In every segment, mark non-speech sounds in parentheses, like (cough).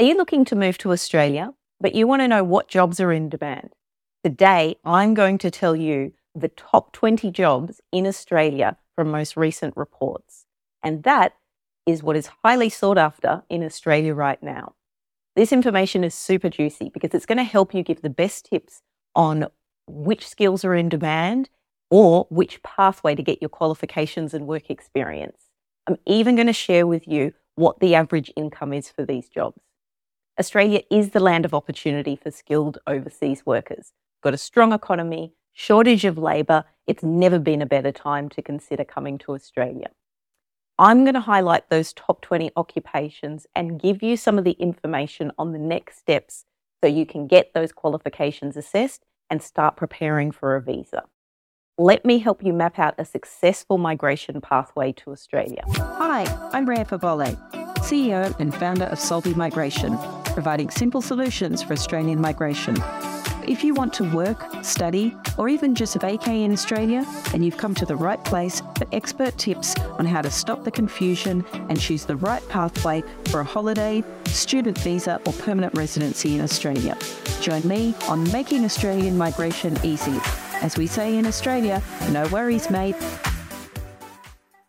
Are you looking to move to Australia, but you want to know what jobs are in demand? Today, I'm going to tell you the top 20 jobs in Australia from most recent reports. And that is what is highly sought after in Australia right now. This information is super juicy because it's going to help you give the best tips on which skills are in demand or which pathway to get your qualifications and work experience. I'm even going to share with you what the average income is for these jobs. Australia is the land of opportunity for skilled overseas workers. Got a strong economy, shortage of labour. It's never been a better time to consider coming to Australia. I'm going to highlight those top 20 occupations and give you some of the information on the next steps so you can get those qualifications assessed and start preparing for a visa. Let me help you map out a successful migration pathway to Australia. Hi, I'm Rhea Fawole, CEO and founder of Solvi Migration providing simple solutions for Australian migration. If you want to work, study, or even just vacay in Australia, then you've come to the right place for expert tips on how to stop the confusion and choose the right pathway for a holiday, student visa, or permanent residency in Australia. Join me on Making Australian Migration Easy. As we say in Australia, no worries, mate.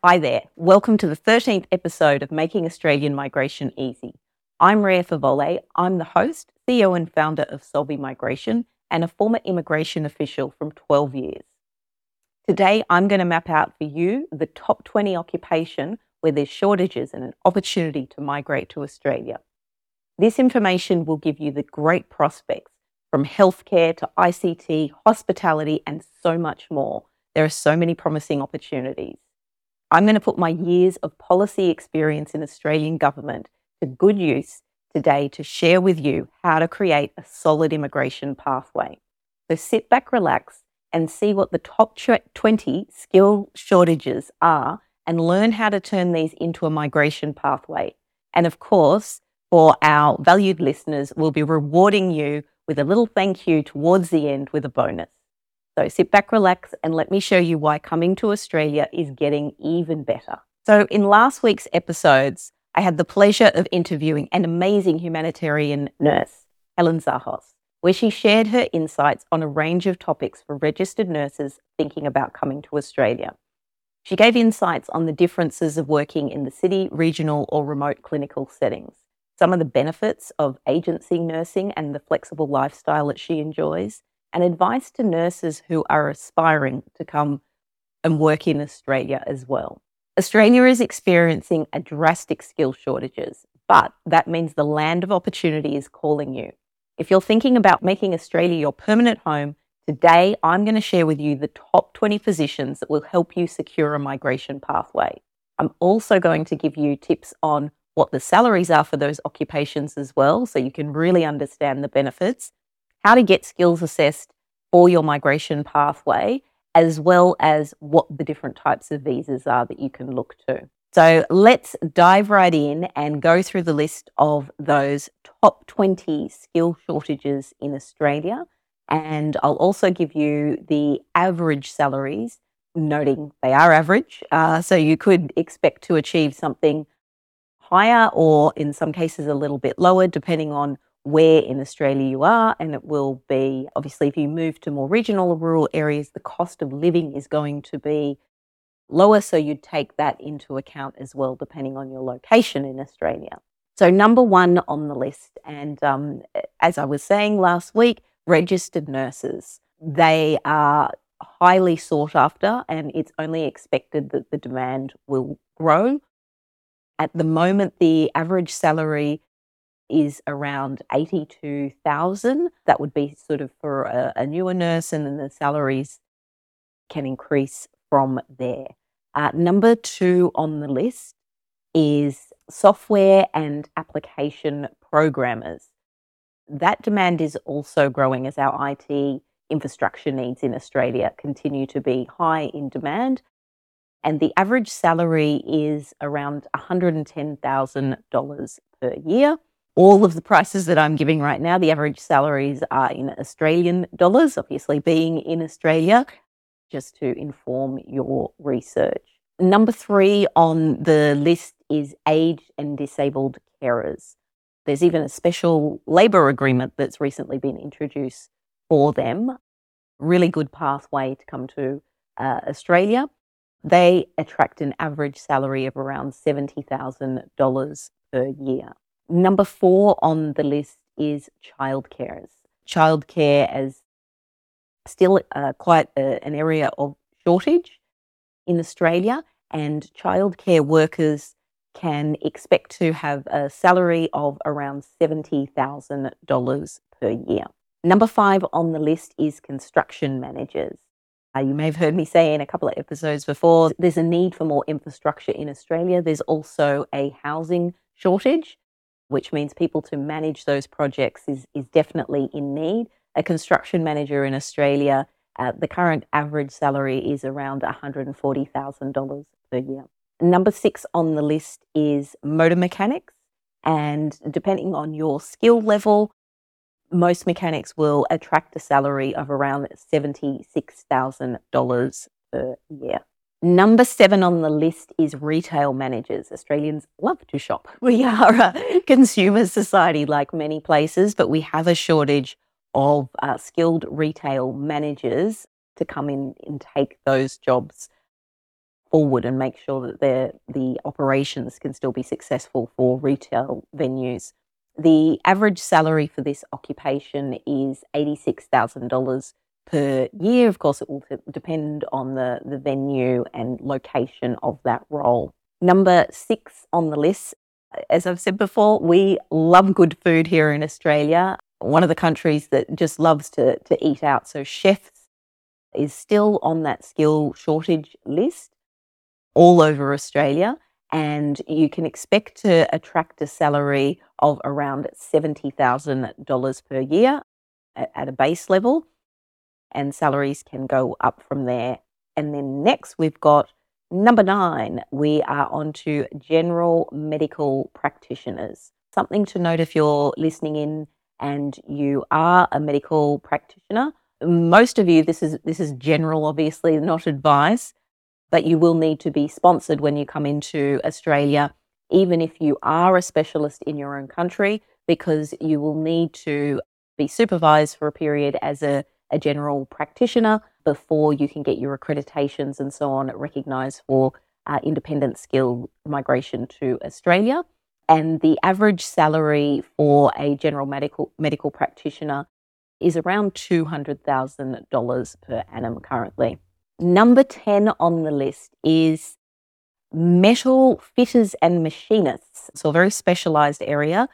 Hi there. Welcome to the 13th episode of Making Australian Migration Easy. I'm Rhea Fawole. I'm the host, CEO, and founder of Solvi Migration and a former immigration official from 12 years. Today, I'm going to map out for you the top 20 occupation where there's shortages and an opportunity to migrate to Australia. This information will give you the great prospects from healthcare to ICT, hospitality, and so much more. There are so many promising opportunities. I'm going to put my years of policy experience in Australian government to good use today to share with you how to create a solid immigration pathway. So sit back, relax, and see what the top 20 skill shortages are and learn how to turn these into a migration pathway. And of course, for our valued listeners, we'll be rewarding you with a little thank you towards the end with a bonus. So sit back, relax, and let me show you why coming to Australia is getting even better. So, in last week's episodes, I had the pleasure of interviewing an amazing humanitarian nurse, Helen Zahos, where she shared her insights on a range of topics for registered nurses thinking about coming to Australia. She gave insights on the differences of working in the city, regional, or remote clinical settings, some of the benefits of agency nursing and the flexible lifestyle that she enjoys, and advice to nurses who are aspiring to come and work in Australia as well. Australia is experiencing a drastic skill shortages, but that means the land of opportunity is calling you. If you're thinking about making Australia your permanent home, today I'm going to share with you the top 20 positions that will help you secure a migration pathway. I'm also going to give you tips on what the salaries are for those occupations as well, so you can really understand the benefits, how to get skills assessed for your migration pathway, as well as what the different types of visas are that you can look to. So let's dive right in and go through the list of those top 20 skill shortages in Australia. And I'll also give you the average salaries, noting they are average. Uh, so you could expect to achieve something higher or in some cases a little bit lower, depending on where in Australia you are, and it will be obviously if you move to more regional or rural areas, the cost of living is going to be lower. So you'd take that into account as well, depending on your location in Australia. So, number one on the list, and um, as I was saying last week, registered nurses. They are highly sought after, and it's only expected that the demand will grow. At the moment, the average salary is around 82,000. That would be sort of for a, a, newer nurse, and then the salaries can increase from there. Uh, number two on the list is software and application programmers. That demand is also growing as our IT infrastructure needs in Australia continue to be high in demand. And the average salary is around $110,000 per year all of the prices that I'm giving right now, the average salaries are in Australian dollars, obviously being in Australia, just to inform your research. Number three on the list is aged and disabled carers. There's even a special labour agreement that's recently been introduced for them. Really good pathway to come to uh, Australia. They attract an average salary of around $70,000 per year. Number four on the list is childcare. Childcare as still uh, quite a, an area of shortage in Australia, and childcare workers can expect to have a salary of around $70,000 per year. Number five on the list is construction managers. Uh, you may have heard me say in a couple of episodes before, there's a need for more infrastructure in Australia. There's also a housing shortage, which means people to manage those projects is, is definitely in need. A construction manager in Australia, uh, the current average salary is around $140,000 per year. Number six on the list is motor mechanics. And depending on your skill level, most mechanics will attract a salary of around $76,000 per year. Number seven on the list is retail managers. Australians love to shop. (laughs) We are a consumer society like many places, but we have a shortage of uh, skilled retail managers to come in and take those jobs forward and make sure that the operations can still be successful for retail venues. The average salary for this occupation is $86,000 per year. Of course, it will depend on the, the venue and location of that role. Number six on the list, as I've said before, we love good food here in Australia. One of the countries that just loves to, to eat out. So, chefs is still on that skill shortage list all over Australia and you can expect to attract a salary of around $70,000 per year at, at, a base level, and salaries can go up from there. And then next, we've got number nine, we are on to general medical practitioners. Something to note if you're listening in and you are a medical practitioner. Most of you, this is this is general, obviously, not advice but you will need to be sponsored when you come into Australia, even if you are a specialist in your own country, because you will need to be supervised for a period as a, a general practitioner before you can get your accreditations and so on recognized for uh, independent skill migration to Australia. And the average salary for a general medical medical practitioner is around $200,000 per annum currently. Number 10 on the list is metal fitters and machinists. So, a very specialized area,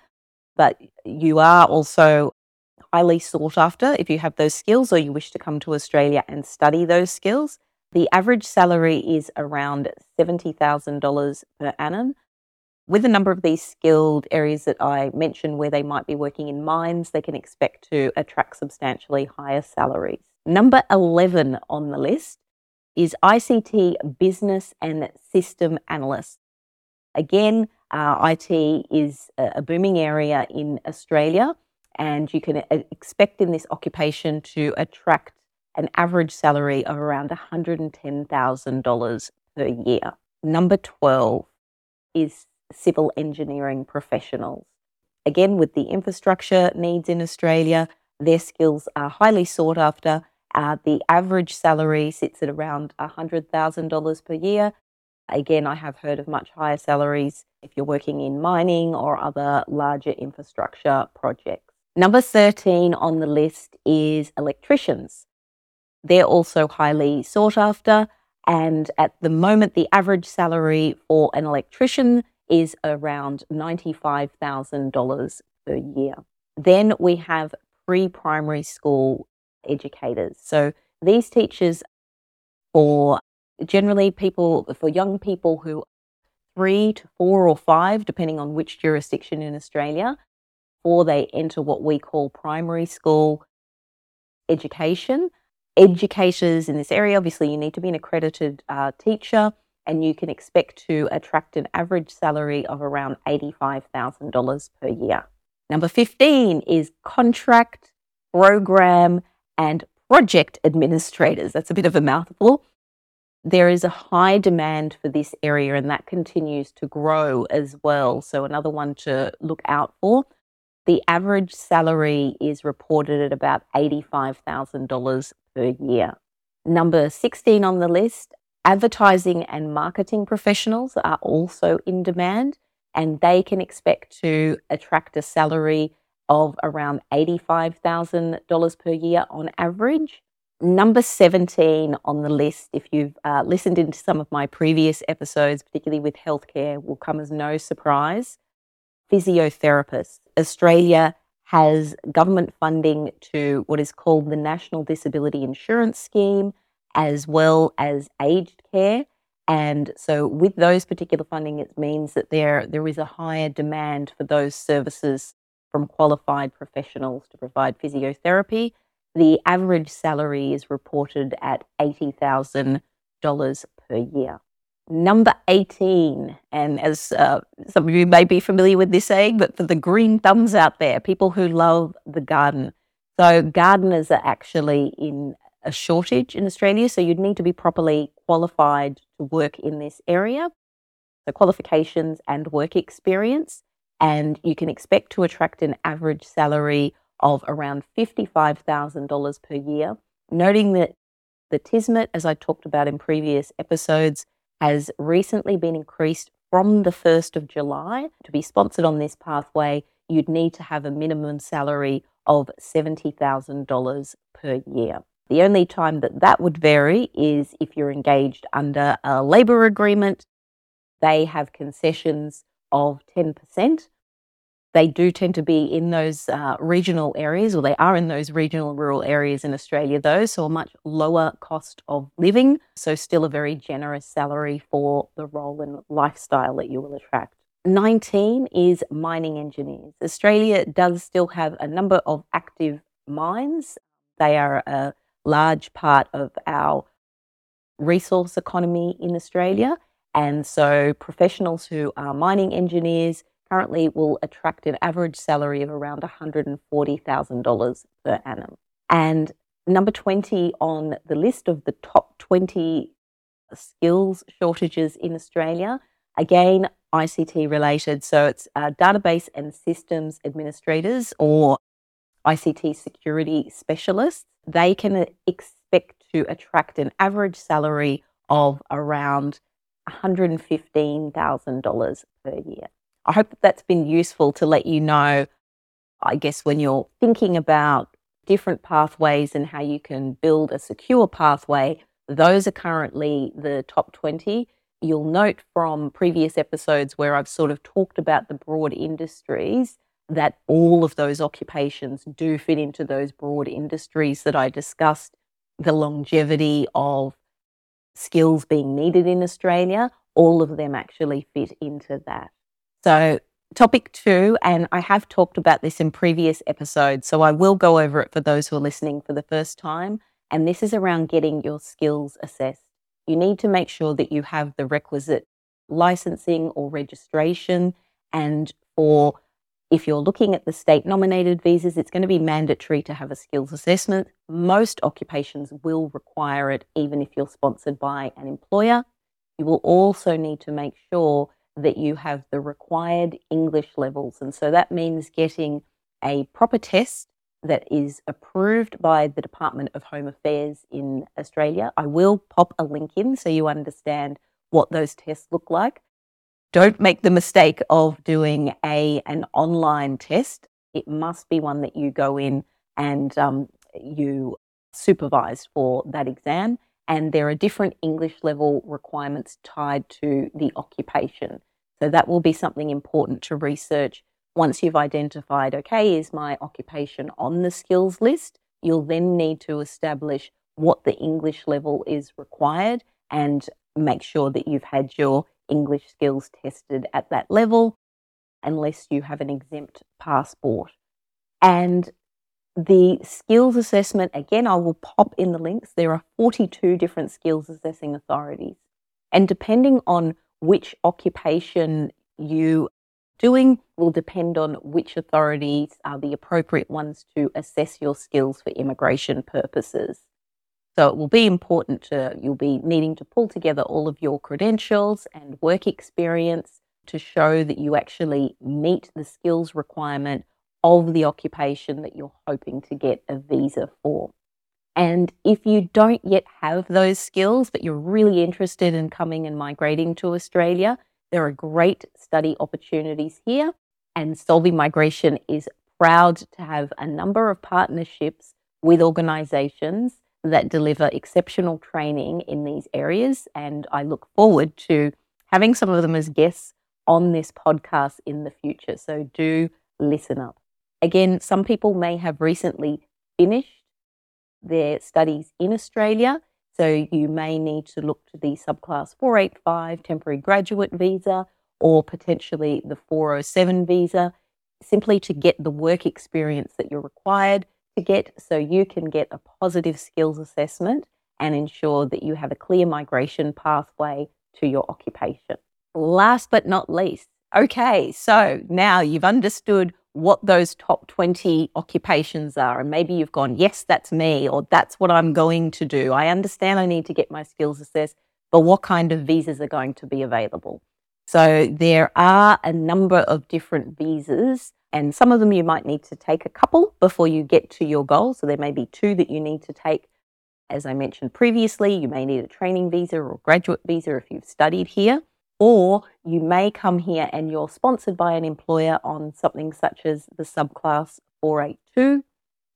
but you are also highly sought after if you have those skills or you wish to come to Australia and study those skills. The average salary is around $70,000 per annum. With a number of these skilled areas that I mentioned where they might be working in mines, they can expect to attract substantially higher salaries. Number 11 on the list is ICT business and system analyst. Again, uh, IT is a booming area in Australia, and you can uh, expect in this occupation to attract an average salary of around $110,000 per year. Number 12 is civil engineering professionals. Again, with the infrastructure needs in Australia, their skills are highly sought after uh, the average salary sits at around $100,000 per year. Again, I have heard of much higher salaries if you're working in mining or other larger infrastructure projects. Number 13 on the list is electricians. They're also highly sought after, and at the moment, the average salary for an electrician is around $95,000 per year. Then we have pre primary school educators. So these teachers for generally people for young people who three to four or five, depending on which jurisdiction in Australia, or they enter what we call primary school education. Educators in this area, obviously, you need to be an accredited uh, teacher, and you can expect to attract an average salary of around $85,000 per year. Number 15 is contract, program, and project administrators. That's a bit of a mouthful. There is a high demand for this area, and that continues to grow as well. So, another one to look out for. The average salary is reported at about $85,000 per year. Number 16 on the list, advertising and marketing professionals are also in demand and they can expect to attract a salary of around $85,000 per year on average. Number 17 on the list, if you've uh, listened into some of my previous episodes, particularly with healthcare, will come as no surprise. Physiotherapists. Australia has government funding to what is called the National Disability Insurance Scheme, as well as aged care. And so, with those particular funding, it means that there, there is a higher demand for those services from qualified professionals to provide physiotherapy the average salary is reported at $80,000 per year. Number 18, and as uh, some of you may be familiar with this saying, but for the green thumbs out there, people who love the garden. So, gardeners are actually in a shortage in Australia, so you'd need to be properly qualified to work in this area. So, qualifications and work experience, and you can expect to attract an average salary of around $55,000 per year, noting that the TSMIT, as I talked about in previous episodes, has recently been increased from the 1st of July. To be sponsored on this pathway, you'd need to have a minimum salary of $70,000 per year. The only time that that would vary is if you're engaged under a labour agreement. They have concessions of 10%, they do tend to be in those uh, regional areas, or they are in those regional rural areas in Australia, though, so a much lower cost of living. So, still a very generous salary for the role and lifestyle that you will attract. 19 is mining engineers. Australia does still have a number of active mines, they are a large part of our resource economy in Australia. And so, professionals who are mining engineers currently will attract an average salary of around $140,000 per annum. And number 20 on the list of the top 20 skills shortages in Australia, again, ICT related. So it's uh, database and systems administrators or ICT security specialists. They can expect to attract an average salary of around $115,000 per year. I hope that that's been useful to let you know, I guess, when you're thinking about different pathways and how you can build a secure pathway. Those are currently the top 20. You'll note from previous episodes where I've sort of talked about the broad industries that all of those occupations do fit into those broad industries that I discussed, the longevity of skills being needed in Australia, all of them actually fit into that. So, topic two, and I have talked about this in previous episodes, so I will go over it for those who are listening for the first time. And this is around getting your skills assessed. You need to make sure that you have the requisite licensing or registration. And for if you're looking at the state nominated visas, it's going to be mandatory to have a skills assessment. Most occupations will require it, even if you're sponsored by an employer. You will also need to make sure that you have the required English levels. And so that means getting a proper test that is approved by the Department of Home Affairs in Australia. I will pop a link in so you understand what those tests look like. Don't make the mistake of doing a an online test. It must be one that you go in and um, you supervise for that exam. And there are different English level requirements tied to the occupation. So that will be something important to research once you've identified, okay, is my occupation on the skills list? You'll then need to establish what the English level is required and make sure that you've had your English skills tested at that level, unless you have an exempt passport. And the skills assessment, again, I will pop in the links. There are 42 different skills assessing authorities. And depending on which occupation you doing will depend on which authorities are the appropriate ones to assess your skills for immigration purposes. So it will be important to, you'll be needing to pull together all of your credentials and work experience to show that you actually meet the skills requirement of the occupation that you're hoping to get a visa for. And if you don't yet have those skills, but you're really interested in coming and migrating to Australia, there are great study opportunities here. And Solvi Migration is proud to have a number of partnerships with organizations that deliver exceptional training in these areas. And I look forward to having some of them as guests on this podcast in the future. So do listen up. Again, some people may have recently finished their studies in Australia. So you may need to look to the subclass 485 temporary graduate visa or potentially the 407 visa simply to get the work experience that you're required to get so you can get a positive skills assessment and ensure that you have a clear migration pathway to your occupation. Last but not least, okay, so now you've understood what those top 20 occupations are. And maybe you've gone, yes, that's me, or that's what I'm going to do. I understand I need to get my skills assessed, but what kind of visas are going to be available? So there are a number of different visas, and some of them you might need to take a couple before you get to your goal. So there may be two that you need to take. As I mentioned previously, you may need a training visa or graduate visa if you've studied here. Or you may come here and you're sponsored by an employer on something such as the subclass 482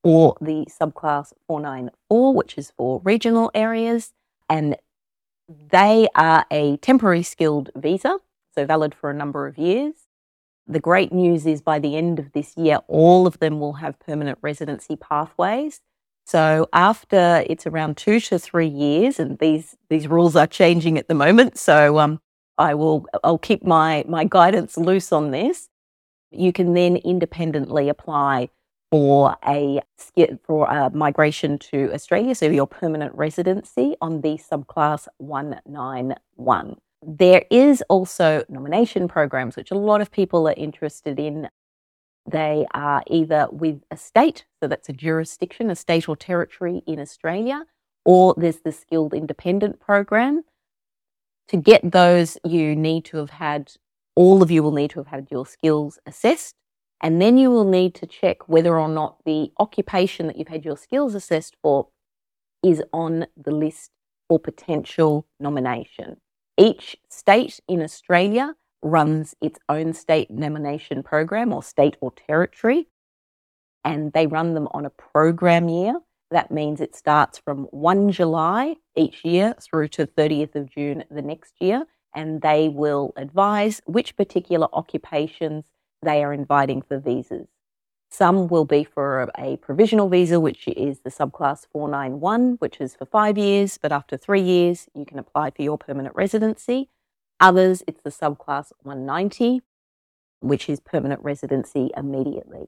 or the subclass 494, which is for regional areas. And they are a temporary skilled visa, so valid for a number of years. The great news is by the end of this year, all of them will have permanent residency pathways. So after it's around two to three years, and these these rules are changing at the moment. So um, I will I'll keep my my guidance loose on this. You can then independently apply for a for a migration to Australia, so your permanent residency on the subclass 191. There is also nomination programs, which a lot of people are interested in. They are either with a state, so that's a jurisdiction, a state or territory in Australia, or there's the skilled independent program, to get those, you need to have had, all of you will need to have had your skills assessed. And then you will need to check whether or not the occupation that you've had your skills assessed for is on the list for potential nomination. Each state in Australia runs its own state nomination program or state or territory, and they run them on a program year. That means it starts from 1 July each year through to 30th of June the next year, and they will advise which particular occupations they are inviting for visas. Some will be for a provisional visa, which is the subclass 491, which is for five years, but after three years, you can apply for your permanent residency. Others, it's the subclass 190, which is permanent residency immediately.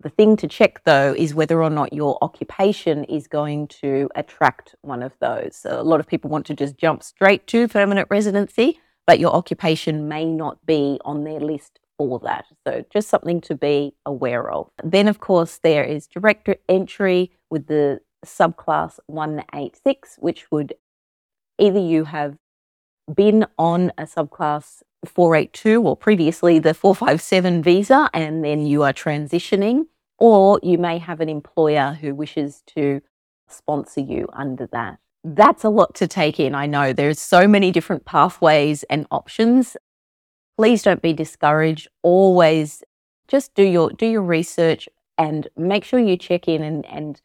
The thing to check though is whether or not your occupation is going to attract one of those. So a lot of people want to just jump straight to permanent residency, but your occupation may not be on their list for that. So just something to be aware of. Then, of course, there is direct entry with the subclass 186, which would either you have been on a subclass 482 or previously the 457 visa and then you are transitioning, or you may have an employer who wishes to sponsor you under that. That's a lot to take in. I know there's so many different pathways and options. Please don't be discouraged. Always just do your do your research and make sure you check in and, and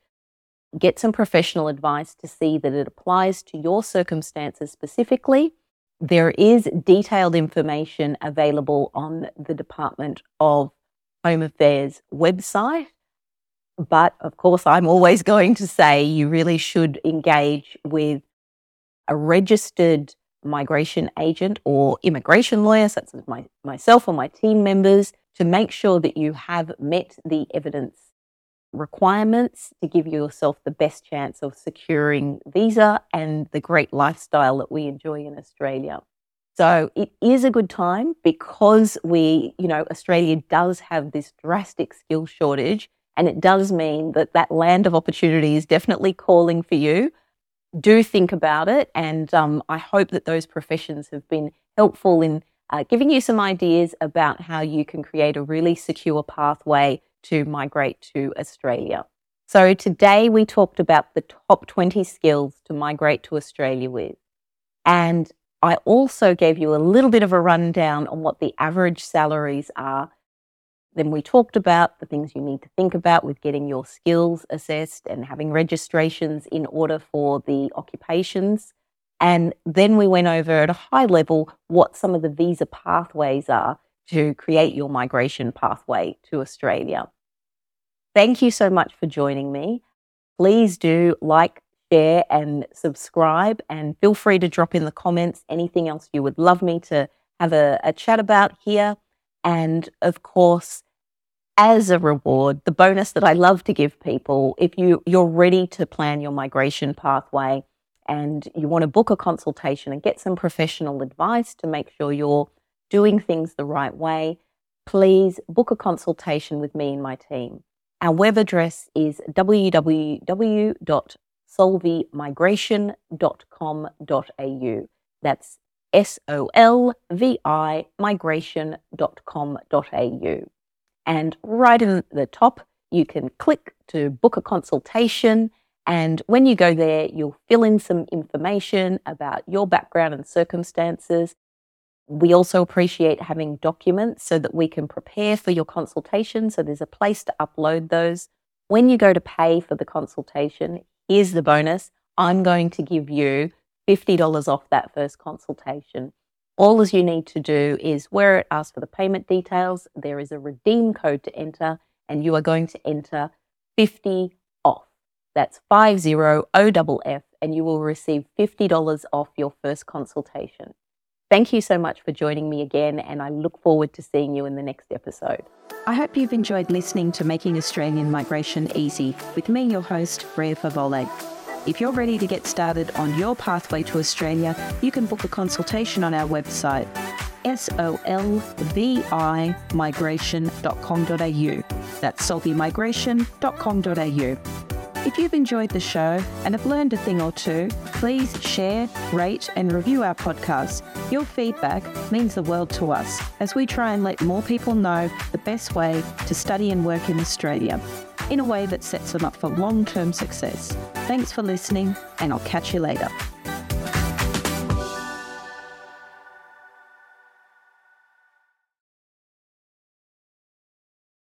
get some professional advice to see that it applies to your circumstances specifically there is detailed information available on the Department of Home Affairs website. But of course, I'm always going to say you really should engage with a registered migration agent or immigration lawyer, such as my, myself or my team members, to make sure that you have met the evidence requirements to give yourself the best chance of securing visa and the great lifestyle that we enjoy in Australia. So it is a good time because we, you know, Australia does have this drastic skill shortage and it does mean that that land of opportunity is definitely calling for you. Do think about it and um, I hope that those professions have been helpful in uh, giving you some ideas about how you can create a really secure pathway to migrate to Australia. So today we talked about the top 20 skills to migrate to Australia with. And I also gave you a little bit of a rundown on what the average salaries are. Then we talked about the things you need to think about with getting your skills assessed and having registrations in order for the occupations. And then we went over at a high level what some of the visa pathways are to create your migration pathway to Australia. Thank you so much for joining me. Please do like, share, and subscribe. And feel free to drop in the comments anything else you would love me to have a, a chat about here. And of course, as a reward, the bonus that I love to give people, if you, you're ready to plan your migration pathway and you want to book a consultation and get some professional advice to make sure you're doing things the right way, please book a consultation with me and my team. Our web address is www.solvimigration.com.au. That's S O L V I migration.com.au. And right in the top, you can click to book a consultation. And when you go there, you'll fill in some information about your background and circumstances. We also appreciate having documents so that we can prepare for your consultation. So there's a place to upload those. When you go to pay for the consultation, here's the bonus I'm going to give you $50 off that first consultation. All as you need to do is where it asks for the payment details, there is a redeem code to enter, and you are going to enter 50 off. That's 50OFF, and you will receive $50 off your first consultation. Thank you so much for joining me again, and I look forward to seeing you in the next episode. I hope you've enjoyed listening to Making Australian Migration Easy with me, your host, Rhea Fawole. If you're ready to get started on your pathway to Australia, you can book a consultation on our website, solvi migration.com.au. That's solvimigration.com.au. If you've enjoyed the show and have learned a thing or two, please share, rate, and review our podcast. Your feedback means the world to us as we try and let more people know the best way to study and work in Australia in a way that sets them up for long term success. Thanks for listening, and I'll catch you later.